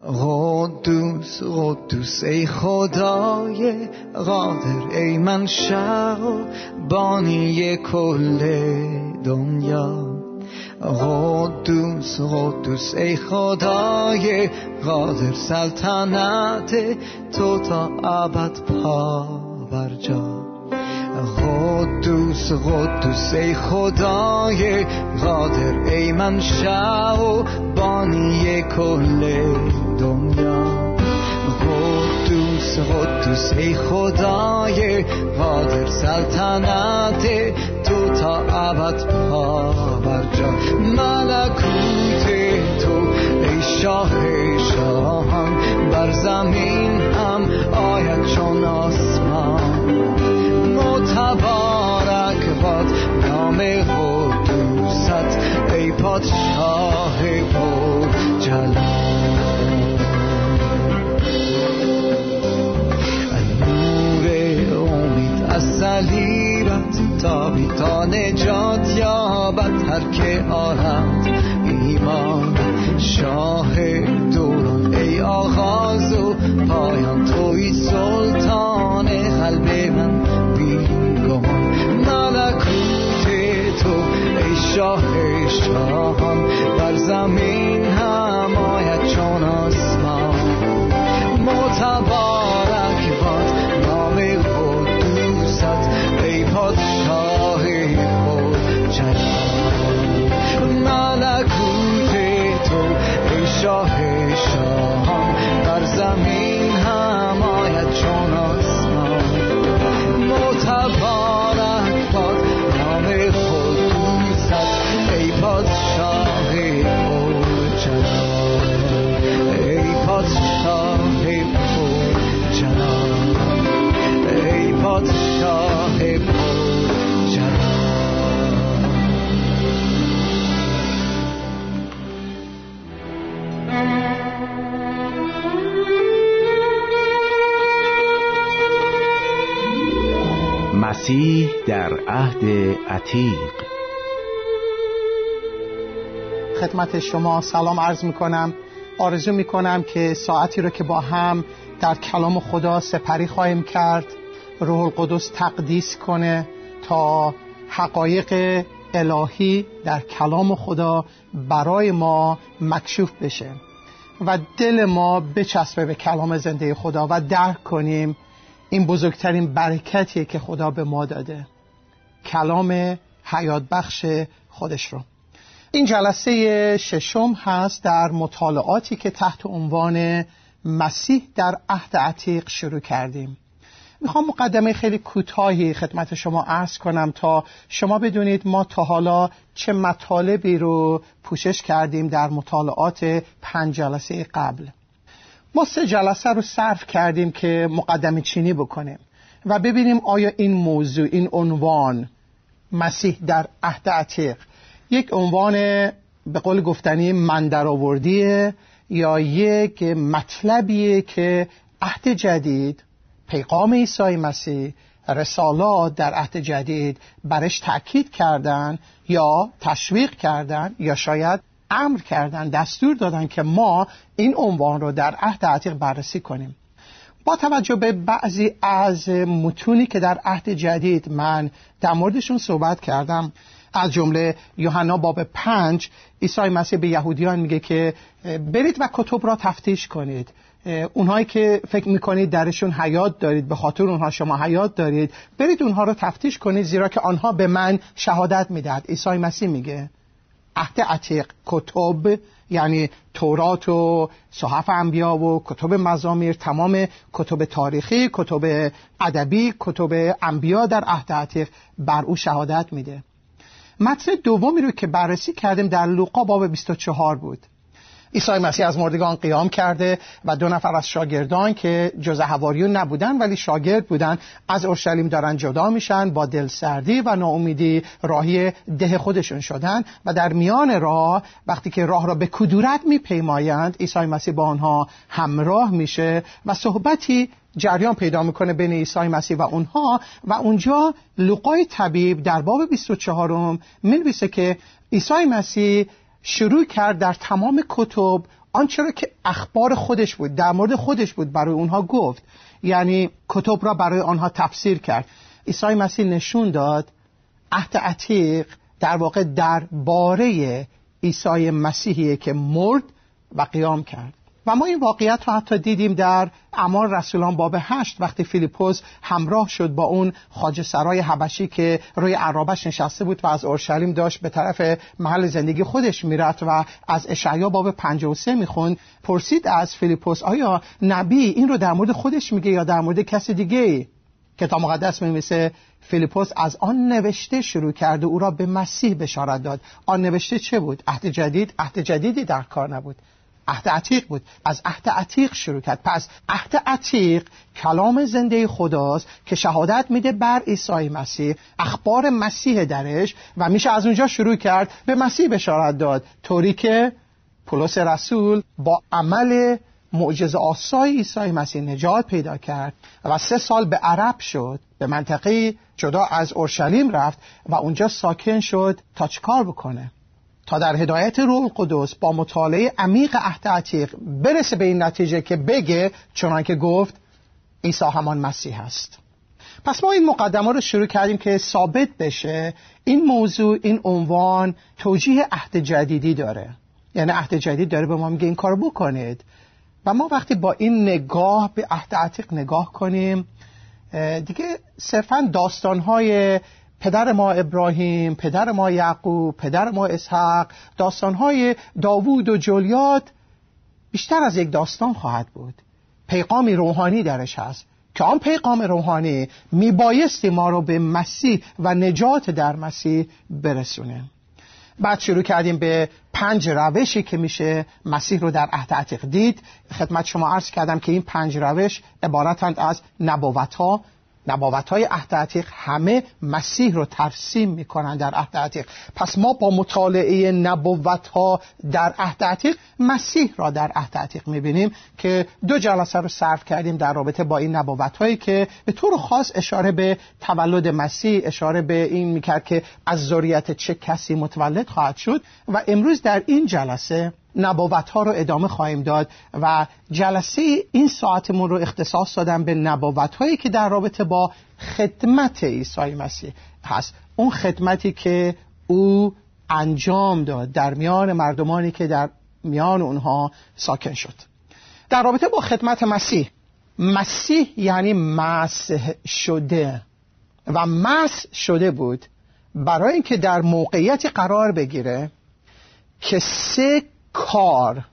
قدوس قدوس ای خدای قادر ای منشأ و بانی کل دنیا. قدوس قدوس ای خدای قادر سلطنت تو تا ابد پا بر جا. قدوس قدوس ای خدای قادر ای منشأ و بانی کل دنیا. قدوس قدوس ای خدای قادر سلطنت تو تا پا بر جا. ملکوت تو ای شاه شاهان بر زمین هم آید چون آسمان. قدوست ای پادشاه بود جلال نور امید از صلیبت تابی تا نجات یابد هر که آرد ایمان شاه دوران ای آغاز و پایان شاهان بر در عهد عتیق. خدمت شما سلام عرض می کنم آرزو می کنم که ساعتی رو که با هم در کلام خدا سپری خواهیم کرد روح القدس تقدیس کنه تا حقایق الهی در کلام خدا برای ما مکشوف بشه و دل ما بچسبه به کلام زنده خدا و درک کنیم. این بزرگترین برکتیه که خدا به ما داده. کلام حیات بخش خودش رو. این جلسه ششم هست در مطالعاتی که تحت عنوان مسیح در عهد عتیق شروع کردیم. می‌خوام مقدمه خیلی کوتاهی خدمت شما عرض کنم تا شما بدونید ما تا حالا چه مطالبی رو پوشش کردیم در مطالعات پنج جلسه قبل. ما سه جلسه رو صرف کردیم که مقدمه چینی بکنیم. و ببینیم آیا این موضوع این عنوان مسیح در عهد عتیق یک عنوان به قول گفتنی من درآوردیه یا یک مطلبیه که عهد جدید پیغام عیسی مسیح رسالات در عهد جدید برش تأکید کردن یا تشویق کردن یا شاید امر کردن دستور دادن که ما این عنوان رو در عهد عتیق بررسی کنیم. با توجه به بعضی از متونی که در عهد جدید من در موردشون صحبت کردم از جمله یوحنا باب پنج عیسی مسیح به یهودیان میگه که برید و کتب را تفتیش کنید. اونهایی که فکر می‌کنید درشون حیات دارید به خاطر اونها شما حیات دارید برید اونها رو تفتیش کنید زیرا که آنها به من شهادت می‌دهد. عیسی مسیح میگه عهد عتیق کتب یعنی تورات و صحف انبیا و کتب مزامیر تمام کتب تاریخی کتب ادبی کتب انبیا در عهد عتیق بر او شهادت میده. متن دومی رو که بررسی کردیم در لوقا باب 24 بود. عیسی مسیح از مردگان قیام کرده و دو نفر از شاگردان که جز حواریون نبودن ولی شاگرد بودن از اورشلیم دارن جدا میشن با دلسردی و ناامیدی راهی ده خودشون شدن و در میان راه وقتی که راه را به کدورت میپیمایند عیسی مسیح با آنها همراه میشه و صحبتی جریان پیدا می‌کنه بین عیسی مسیح و اونها و اونجا لوقای طبیب در باب 24 م می‌نویسه که عیسی مسیح شروع کرد در تمام کتب آنچه را که اخبار خودش بود در مورد خودش بود برای اونها گفت. یعنی کتب را برای آنها تفسیر کرد. عیسی مسیح نشون داد عهد عتیق در واقع در باره عیسی مسیحیه که مرد و قیام کرد. و ما این واقعیت رو حتی دیدیم در اعمال رسولان باب هشت وقتی فیلیپوس همراه شد با اون خاج سرای حبشی که روی عرابش نشسته بود و از اورشلیم داشت به طرف محل زندگی خودش می‌رفت و از اشعیا باب 53 می‌خوند پرسید از فیلیپوس آیا نبی این رو در مورد خودش میگه یا در مورد کسی دیگه؟ کتاب مقدس میمیسه فیلیپوس از آن نوشته شروع کرد و او را به مسیح بشارت داد. آن نوشته چه بود؟ عهد جدید؟ عهد جدیدی در کار نبود. عهد عتیق بود. از عهد عتیق شروع کرد. پس عهد عتیق کلام زنده خداست که شهادت میده بر عیسی مسیح اخبار مسیح درش و میشه از اونجا شروع کرد به مسیح بشارت داد. طوری که پولس رسول با عمل معجزه آسای عیسی مسیح نجات پیدا کرد و سه سال به عرب شد به منطقه جدا از اورشلیم رفت و اونجا ساکن شد تا چکار بکنه؟ تا در هدایت روح القدس با مطالعه عمیق عهد عتیق برسه به این نتیجه که بگه چنان که گفت عیسی همان مسیح است. پس ما این مقدمه رو شروع کردیم که ثابت بشه این موضوع این عنوان توجیه عهد جدیدی داره. یعنی عهد جدید داره به ما میگه این کار بکنید. و ما وقتی با این نگاه به عهد عتیق نگاه کنیم دیگه صرفا داستانهای پدر ما ابراهیم پدر ما یعقوب پدر ما اسحاق داستانهای داوود و جولیات بیشتر از یک داستان خواهد بود. پیغامی روحانی درش هست که آن پیغام روحانی میبایستی ما رو به مسیح و نجات در مسیح برسونه. بعد شروع کردیم به پنج روشی که میشه مسیح رو در عهد عتیق دید. خدمت شما عرض کردم که این پنج روش عبارتند از نبوت ها نبوت های عهد عتیق همه مسیح رو ترسیم می‌کنن در عهد عتیق. پس ما با مطالعه نبوت ها در عهد عتیق مسیح را در عهد عتیق می‌بینیم که دو جلسه رو صرف کردیم در رابطه با این نبوت هایی که به طور خاص اشاره به تولد مسیح اشاره به این می‌کرد که از ذریت چه کسی متولد خواهد شد. و امروز در این جلسه نبوت ها رو ادامه خواهیم داد و جلسه این ساعتمون رو اختصاص دادم به نبوت هایی که در رابطه با خدمت عیسی مسیح هست. اون خدمتی که او انجام داد در میان مردمانی که در میان اونها ساکن شد. در رابطه با خدمت مسیح مسیح یعنی مسح شده و مسح شده بود برای اینکه در موقعیتی قرار بگیره که سه کار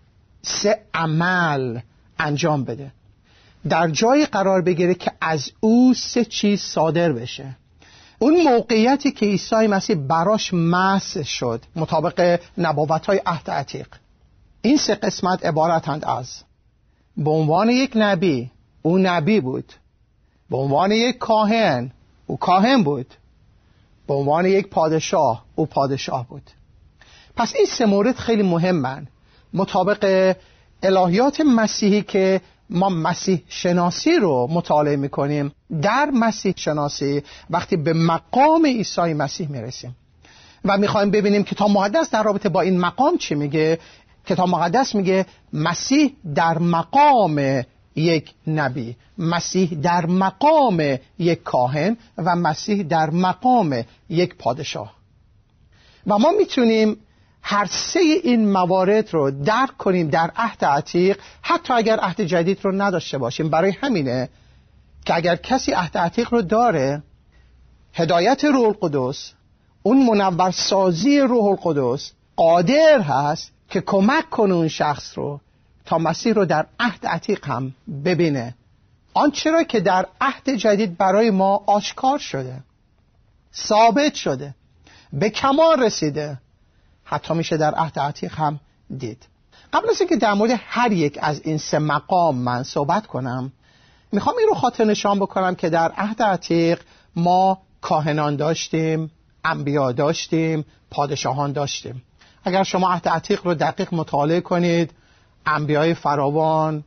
سه عمل انجام بده. در جای قرار بگیره که از او سه چیز صادر بشه. اون موقعیتی که عیسی مسیح براش محض شد مطابق نبوت های عهد عتیق. این سه قسمت عبارتند از به عنوان یک نبی او نبی بود. به عنوان یک کاهن او کاهن بود. به عنوان یک پادشاه او پادشاه بود. پس این سه مورد خیلی مهمن. مطابق الهیات مسیحی که ما مسیح شناسی رو مطالعه می‌کنیم در مسیح شناسی وقتی به مقام عیسی مسیح می‌رسیم و می‌خوایم ببینیم کتاب مقدس در رابطه با این مقام چی میگه کتاب مقدس میگه مسیح در مقام یک نبی مسیح در مقام یک کاهن و مسیح در مقام یک پادشاه. و ما می‌تونیم هر سه این موارد رو درک کنیم در عهد عتیق حتی اگر عهد جدید رو نداشته باشیم. برای همینه که اگر کسی عهد عتیق رو داره هدایت روح القدس اون منورسازی روح القدس قادر هست که کمک کنه اون شخص رو تا مسیح رو در عهد عتیق هم ببینه. آنچه را که در عهد جدید برای ما آشکار شده ثابت شده به کمال رسیده. حتی میشه در عهد عتیق هم دید. قبل از اینکه در مورد هر یک از این سه مقام من صحبت کنم می‌خوام این رو خاطر نشان بکنم که در عهد عتیق ما کاهنان داشتیم انبیا داشتیم پادشاهان داشتیم. اگر شما عهد عتیق رو دقیق مطالعه کنید انبیای فراوان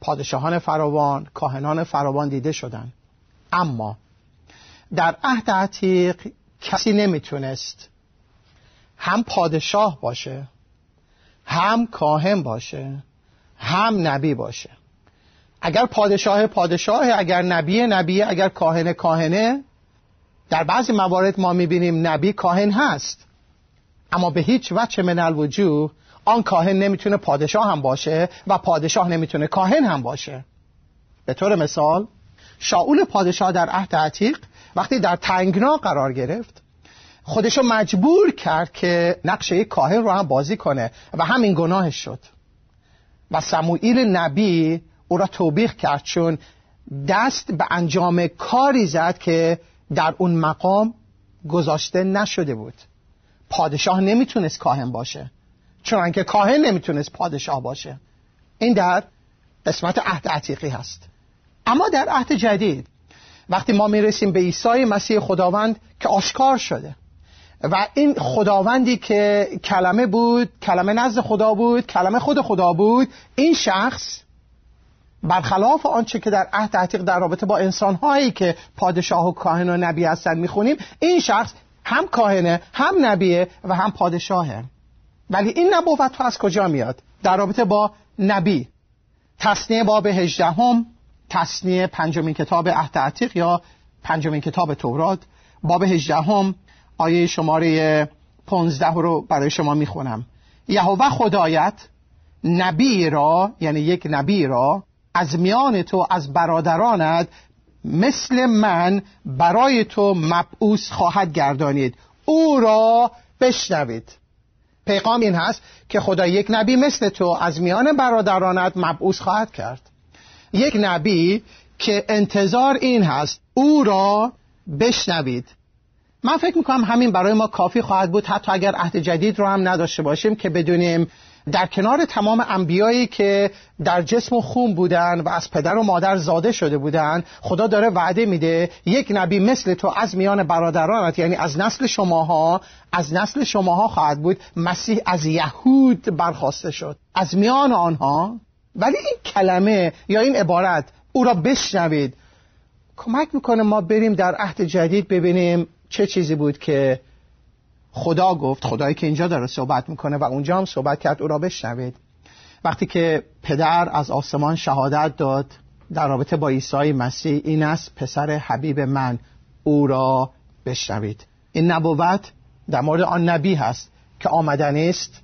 پادشاهان فراوان کاهنان فراوان دیده شدن. اما در عهد عتیق کسی نمی‌تونست هم پادشاه باشه هم کاهن باشه هم نبی باشه. اگر پادشاه پادشاه اگر نبی نبی اگر کاهن کاهنه در بعضی موارد ما می‌بینیم نبی کاهن هست. اما به هیچ وجه من الوجود آن کاهن نمی‌تونه پادشاه هم باشه و پادشاه نمی‌تونه کاهن هم باشه. به طور مثال شاول پادشاه در عهد عتیق وقتی در تنگنا قرار گرفت خودشو مجبور کرد که نقش کاهن رو هم بازی کنه و همین گناهش شد. و سموئیل نبی او را توبیخ کرد چون دست به انجام کاری زد که در اون مقام گذاشته نشده بود. پادشاه نمی‌تونست کاهن باشه چون که کاهن نمی‌تونست پادشاه باشه. این در قسمت عهد عتیقی هست. اما در عهد جدید وقتی ما می‌رسیم به عیسی مسیح خداوند که آشکار شده و این خداوندی که کلمه بود کلمه نزد خدا بود کلمه خود خدا بود این شخص برخلاف آنچه که در عهد عتیق در رابطه با انسانهایی که پادشاه و کاهن و نبی هستن می‌خونیم این شخص هم کاهنه هم نبیه و هم پادشاهه. ولی این نبوت از کجا میاد؟ در رابطه با نبی. تصنیه باب هجدهم تصنیه پنجمین کتاب عهد عتیق یا پنجمین کتاب تورات. باب هجدهم آیه شماره پونزده رو برای شما می‌خونم. یهوه خدایت نبی را یعنی یک نبی را از میان تو از برادرانت مثل من برای تو مبعوث خواهد گردانید. او را بشنوید. پیغام این هست که خدا یک نبی مثل تو از میان برادرانت مبعوث خواهد کرد. یک نبی که انتظار این هست او را بشنوید. من فکر می‌کنم همین برای ما کافی خواهد بود حتی اگر عهد جدید رو هم نداشته باشیم که بدونیم در کنار تمام انبیایی که در جسم و خون بودن و از پدر و مادر زاده شده بودن خدا داره وعده میده یک نبی مثل تو از میان برادرانت یعنی از نسل شماها از نسل شماها خواهد بود مسیح از یهود برخواسته شد. از میان آنها. ولی این کلمه یا این عبارت او را بشنوید. کمک می‌کنه ما بریم در عهد جدید ببینیم چه چیزی بود که خدا گفت خدایی که اینجا داره صحبت می‌کنه و اونجا هم صحبت کرد او را بشنوید. وقتی که پدر از آسمان شهادت داد در رابطه با عیسی مسیح این است پسر حبیب من او را بشنوید. این نبوت در مورد آن نبی هست که آمدن است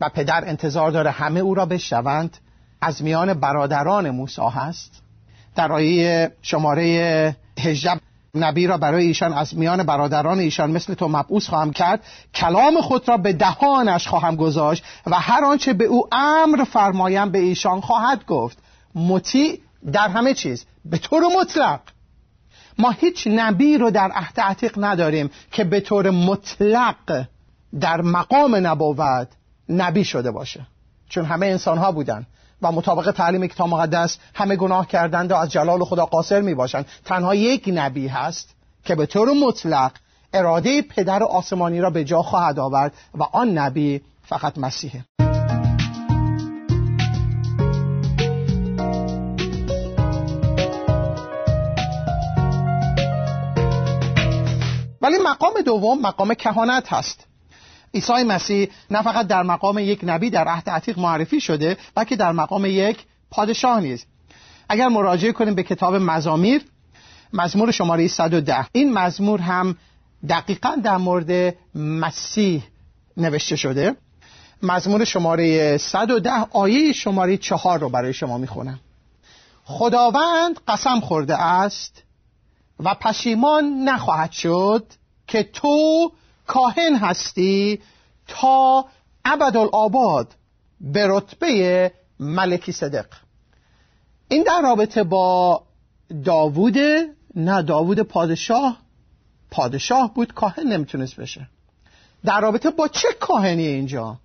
و پدر انتظار داره همه او را بشنوند. از میان برادران موسی هست. در آیه شماره 18 نبی را برای ایشان از میان برادران ایشان مثل تو مبعوث خواهم کرد. کلام خود را به دهانش خواهم گذاشت و هر آنچه به او امر فرمایم به ایشان خواهد گفت. مطیع در همه چیز به طور مطلق. ما هیچ نبی رو در عهد عتیق نداریم که به طور مطلق در مقام نبوت نبی شده باشه. چون همه انسان ها بودن. و مطابق تعلیم کتاب مقدس همه گناه کردند و از جلال خدا قاصر می باشند تنها یک نبی هست که به طور مطلق اراده پدر آسمانی را به جا خواهد آورد و آن نبی فقط مسیحه. ولی مقام دوم مقام کهانت هست. عیسی مسیح نه فقط در مقام یک نبی در عهد عتیق معرفی شده بلکه در مقام یک پادشاه نیز اگر مراجعه کنیم به کتاب مزامیر مزمور شماره 110 این مزمور هم دقیقا در مورد مسیح نوشته شده. مزمور شماره 110 آیه شماره چهار رو برای شما می‌خونم. خداوند قسم خورده است و پشیمان نخواهد شد که تو کاهن هستی تا ابدالآباد به رتبه ملکی صدق. این در رابطه با داوود نه داوود پادشاه. پادشاه بود کاهن نمی‌تونست بشه. در رابطه با چه کاهنی اینجا؟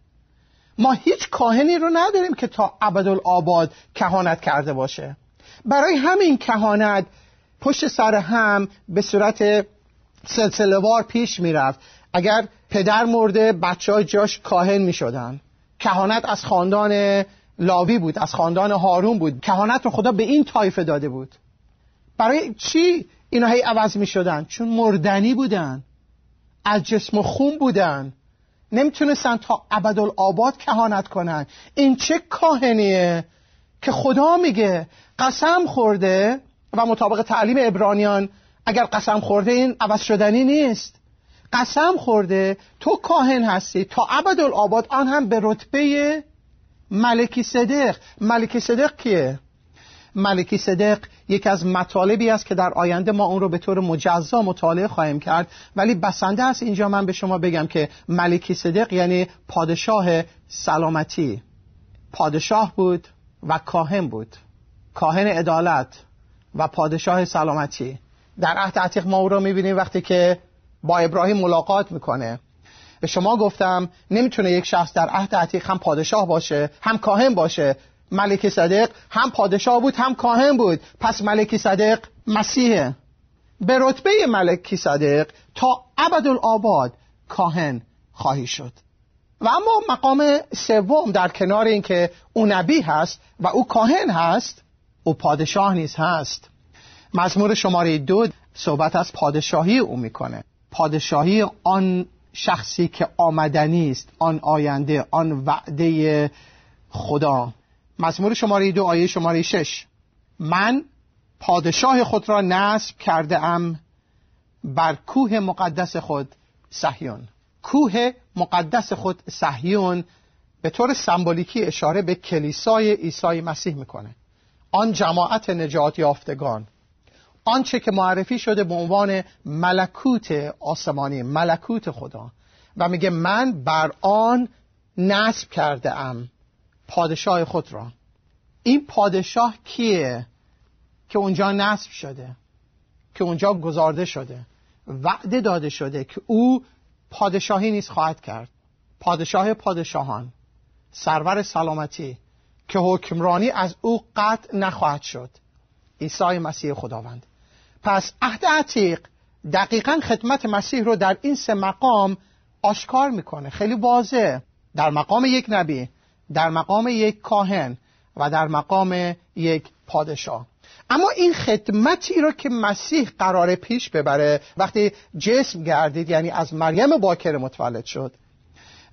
ما هیچ کاهنی رو نداریم که تا ابدالآباد کهانت کرده باشه. برای همین کهانت پشت سر هم به صورت سلسلوار پیش می‌رفت. اگر پدر مرده بچه های جاش کاهن می شدن کهانت از خاندان لاوی بود از خاندان هارون بود. کهانت رو خدا به این تایفه داده بود. برای چی اینا هی عوض می شدن چون مردنی بودن. از جسم و خون بودن. نمی‌تونستن تا ابدالآباد کهانت کنن. این چه کاهنیه که خدا میگه قسم خورده و مطابق تعلیم ابرانیان اگر قسم خورده این عوض شدنی نیست. قسم خورده تو کاهن هستی. تا ابدالآباد آن هم به رتبه ملکی صدق. ملکی صدق کیه؟ ملکی صدق یکی از مطالبی است که در آینده ما اون رو به طور مجزا مطالعه خواهیم کرد. ولی بسنده است اینجا من به شما بگم که ملکی صدق یعنی پادشاه سلامتی. پادشاه بود و کاهن بود. کاهن عدالت و پادشاه سلامتی. در عهد عتیق ما او رو می‌بینیم وقتی که با ابراهیم ملاقات می‌کنه. به شما گفتم نمی‌تونه یک شخص در عهد عتیق هم پادشاه باشه هم کاهن باشه. ملک صدق هم پادشاه بود هم کاهن بود. پس ملک صدق مسیحه. به رتبه ملکی صدق تا ابدالآباد کاهن خواهی شد. و اما مقام سوم در کنار اینکه او نبی هست و او کاهن هست او پادشاه نیز هست. مزمور شماره دو صحبت از پادشاهی او می‌کنه. پادشاهی آن شخصی که آمدنی است آن آینده آن وعده خدا. مزمور شماره دو آیه شماره شش. من پادشاه خود را نصب کرده ام بر کوه مقدس خود صهیون. کوه مقدس خود صهیون به طور سمبولیکی اشاره به کلیسای عیسی مسیح می‌کنه. آن جماعت نجات یافتگان. آنچه که معرفی شده به عنوان ملکوت آسمانی ملکوت خدا. و میگه من بر آن نصب کرده ام پادشاه خود را. این پادشاه کیه که اونجا نصب شده که اونجا گذارده شده وعده داده شده که او پادشاهی نیست خواهد کرد. پادشاه پادشاهان سرور سلامتی که حکمرانی از او قطع نخواهد شد. عیسی مسیح خداوند. پس عهد عتیق دقیقا خدمت مسیح رو در این سه مقام آشکار می‌کنه. خیلی واضح در مقام یک نبی در مقام یک کاهن و در مقام یک پادشاه. اما این خدمتی رو که مسیح قرار پیش ببره وقتی جسم گردید یعنی از مریم باکر متولد شد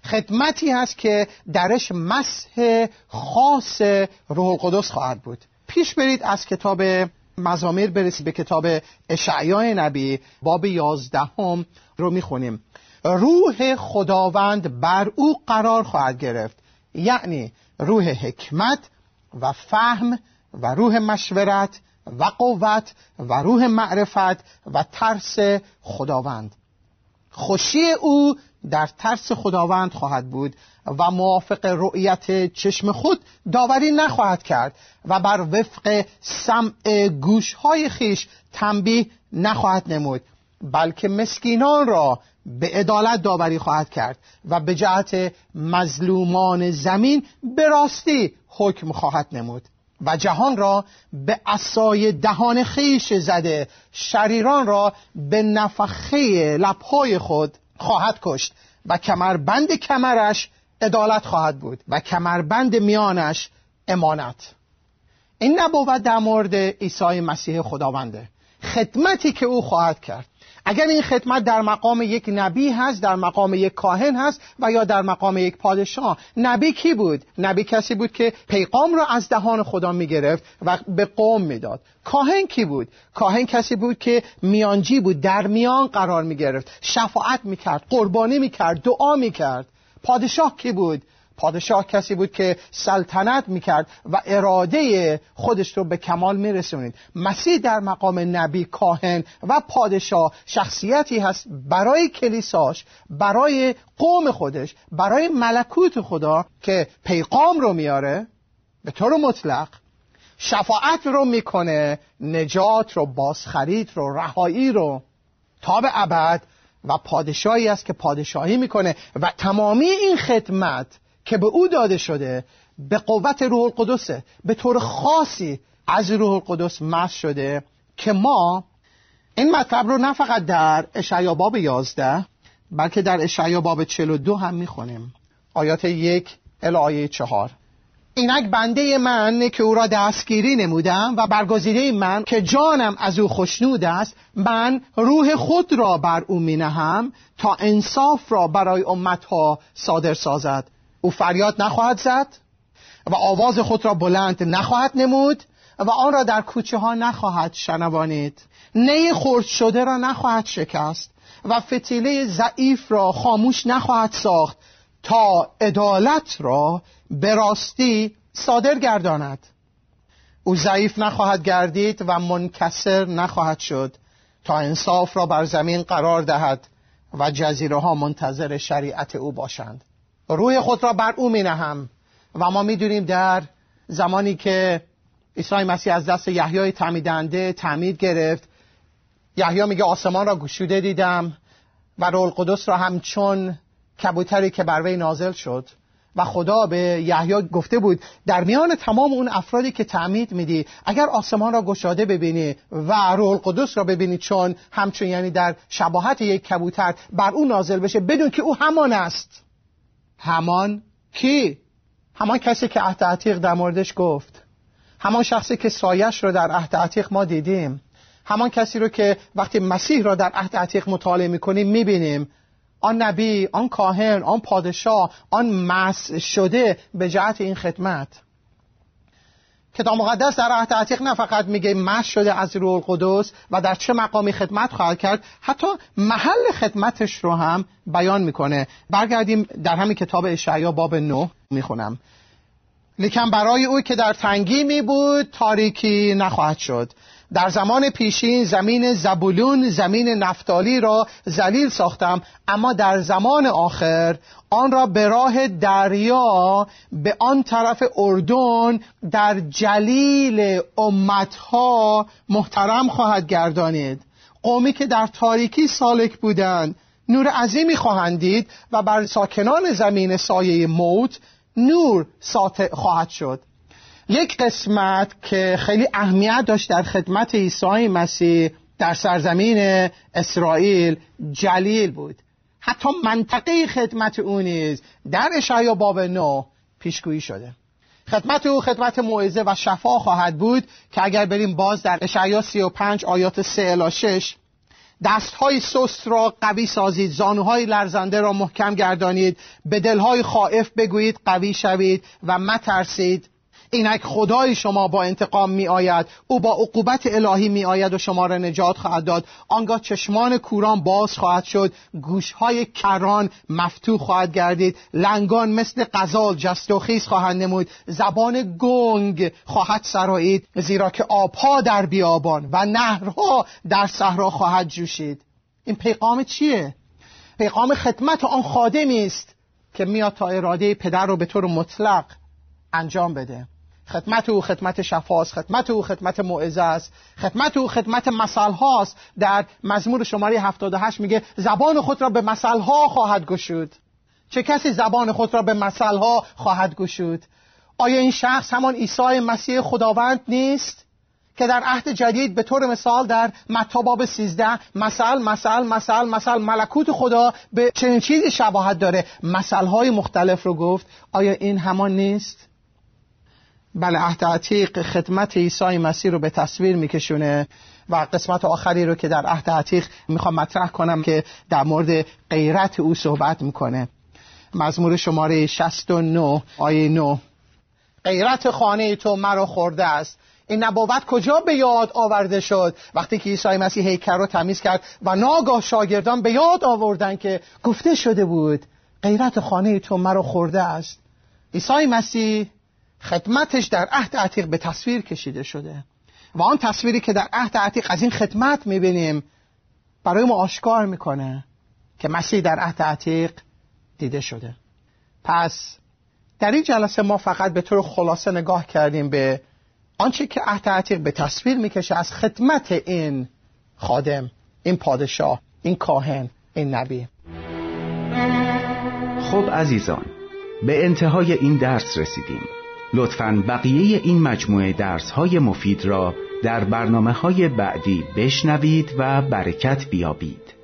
خدمتی هست که درش مسح خاص روح القدس خواهد بود. پیش برید از کتاب مزامیر برسید به کتاب اشعیای نبی باب یازدهم رو می‌خونیم. روح خداوند بر او قرار خواهد گرفت. یعنی روح حکمت و فهم و روح مشورت و قوت و روح معرفت و ترس خداوند. خوشی او در ترس خداوند خواهد بود و موافق رؤیت چشم خود داوری نخواهد کرد و بر وفق سمع گوشهای خیش تنبیه نخواهد نمود بلکه مسکینان را به عدالت داوری خواهد کرد و به جهت مظلومان زمین به راستی حکم خواهد نمود و جهان را به اسای دهان خیش زده شریران را به نفخه لبهای خود خواهد کشت و کمربند کمرش عدالت خواهد بود و کمربند میانش امانت. این نبوت در مورد عیسی مسیح خداونده. خدمتی که او خواهد کرد. اگر این خدمت در مقام یک نبی هست در مقام یک کاهن هست و یا در مقام یک پادشاه نبی کی بود؟ نبی کسی بود که پیغام را از دهان خدا می گرفت و به قوم می‌داد. کاهن کی بود؟ کاهن کسی بود که میانجی بود در میان قرار می گرفت شفاعت می کرد قربانی می کرد دعا می کرد پادشاه کی بود؟ پادشاه کسی بود که سلطنت می‌کرد و اراده خودش رو به کمال میرسونید. مسیح در مقام نبی کاهن و پادشاه شخصیتی هست برای کلیساش برای قوم خودش برای ملکوت خدا که پیغام رو میاره به طور مطلق شفاعت رو می‌کنه نجات رو بازخرید رو رهایی رو. تا به ابد و پادشاهی است که پادشاهی می‌کنه و تمامی این خدمت که به او داده شده به قوت روح القدسه به طور خاصی از روح القدس مس شده که ما این مطلب رو نه فقط در اشعیا باب 11 بلکه در اشعیا باب 42 هم می‌خونیم. آیات یک الی آیه چهار. اینک بنده من که او را دستگیری نمودم و برگزیده من که جانم از او خشنود است من روح خود را بر او می نهم تا انصاف را برای امتها صادر سازد. او فریاد نخواهد زد و آواز خود را بلند نخواهد نمود و آن را در کوچه ها نخواهد شنوانید. نی خرد شده را نخواهد شکست و فتیله ضعیف را خاموش نخواهد ساخت تا عدالت را به راستی صادر گرداند. او ضعیف نخواهد گردید و منکسر نخواهد شد تا انصاف را بر زمین قرار دهد و جزیره ها منتظر شریعت او باشند. روی خود را بر او می نهم و ما می‌دونیم در زمانی که عیسی مسیح از دست یحیای تعمیدنده تعمید گرفت یحیی میگه آسمان را گشوده دیدم و رول قدس را همچون کبوتری که بر وی نازل شد. و خدا به یحیی گفته بود در میان تمام اون افرادی که تعمید میدی اگر آسمان را گشاده ببینی و روح القدس را ببینی چون همچون یعنی در شباهت یک کبوتر بر او نازل بشه بدون که او همان است. همان کی؟ همان کسی که عهد عتیق در موردش گفت. همان شخصی که سایش رو در عهد عتیق ما دیدیم. همان کسی رو که وقتی مسیح را در عهد عتیق مطالعه می‌کنیم می‌بینیم. آن نبی آن کاهن آن پادشاه آن مس شده به جهت این خدمت. کتاب مقدس در عهد عتیق نه فقط میگه مس شده از روح القدس و در چه مقامی خدمت خواهد کرد حتی محل خدمتش رو هم بیان می‌کنه. برگردیم در همین کتاب اشعیا باب 9 می‌خونم. لیکن برای او که در تنگی می بود تاریکی نخواهد شد. در زمان پیشین زمین زبولون زمین نفتالی را زلیل ساختم. اما در زمان آخر آن را به راه دریا به آن طرف اردن در جلیل امتها محترم خواهد گردانید. قومی که در تاریکی سالک بودند نور عظیمی خواهند دید و بر ساکنان زمین سایه موت نور ساطع خواهد شد. یک قسمت که خیلی اهمیت داشت در خدمت عیسی مسیح در سرزمین اسرائیل جلیل بود. حتی منطقه خدمت او نیز در اشعیا باب نو پیشگویی شده. خدمت او خدمت موعظه و شفا خواهد بود که اگر بریم باز در اشعیا 35 آیات 3 الی 6 دستهای سست را قوی سازید زانوهای لرزنده را محکم گردانید به دلهای خائف بگویید قوی شوید و مترسید. اینک خدای شما با انتقام می آید. او با عقوبت الهی می آید و شما را نجات خواهد داد. آنگاه چشمان کوران باز خواهد شد. گوشهای کران مفتوح خواهد گردید. لنگان مثل قزال جست و خیز خواهند نمود. زبان گنگ خواهد سرایید. زیرا که آبها در بیابان و نهرها در صحرا خواهد جوشید. این پیغام چیه؟ پیغام خدمت آن خادمی است که میاد تا اراده پدر رو به طور مطلق انجام بده. خدمت او خدمت شفاست خدمت او خدمت موعظه است خدمت او خدمت مسئله هاست در مزمور شماره 78 میگه زبان خود را به مسئله ها خواهد گشود. چه کسی زبان خود را به مسئله ها خواهد گشود؟ آیا این شخص همان عیسی مسیح خداوند نیست؟ که در عهد جدید به طور مثال در متی باب 13 مثل مثل مثل مثل ملکوت خدا به چنین چیزی شباهت داره. مثل های مختلف رو گفت. آیا این همان نیست؟ بله عهد عتیق خدمت عیسی مسیح رو به تصویر میکشونه و قسمت آخری رو که در عهد عتیق می‌خوام مطرح کنم که در مورد غیرت او صحبت می‌کنه. مزمور شماره 69 آیه 9 غیرت خانه تو مرا خورده است. این نبوت کجا به یاد آورده شد؟ وقتی که عیسی مسیح هیکل رو تمیز کرد و ناگاه شاگردان به یاد آوردن که گفته شده بود غیرت خانه تو مرا خورده است. عیسی مسیح خدمتش در عهد عتیق به تصویر کشیده شده. و آن تصویری که در عهد عتیق از این خدمت می‌بینیم برای ما آشکار می‌کنه که مسیح در عهد عتیق دیده شده. پس در این جلسه ما فقط به طور خلاصه نگاه کردیم به آنچه که عهد عتیق به تصویر می‌کشه از خدمت این خادم این پادشاه این کاهن این نبی. خب عزیزان به انتهای این درس رسیدیم. لطفا بقیه این مجموعه درس های مفید را در برنامه های بعدی بشنوید و برکت بیابید.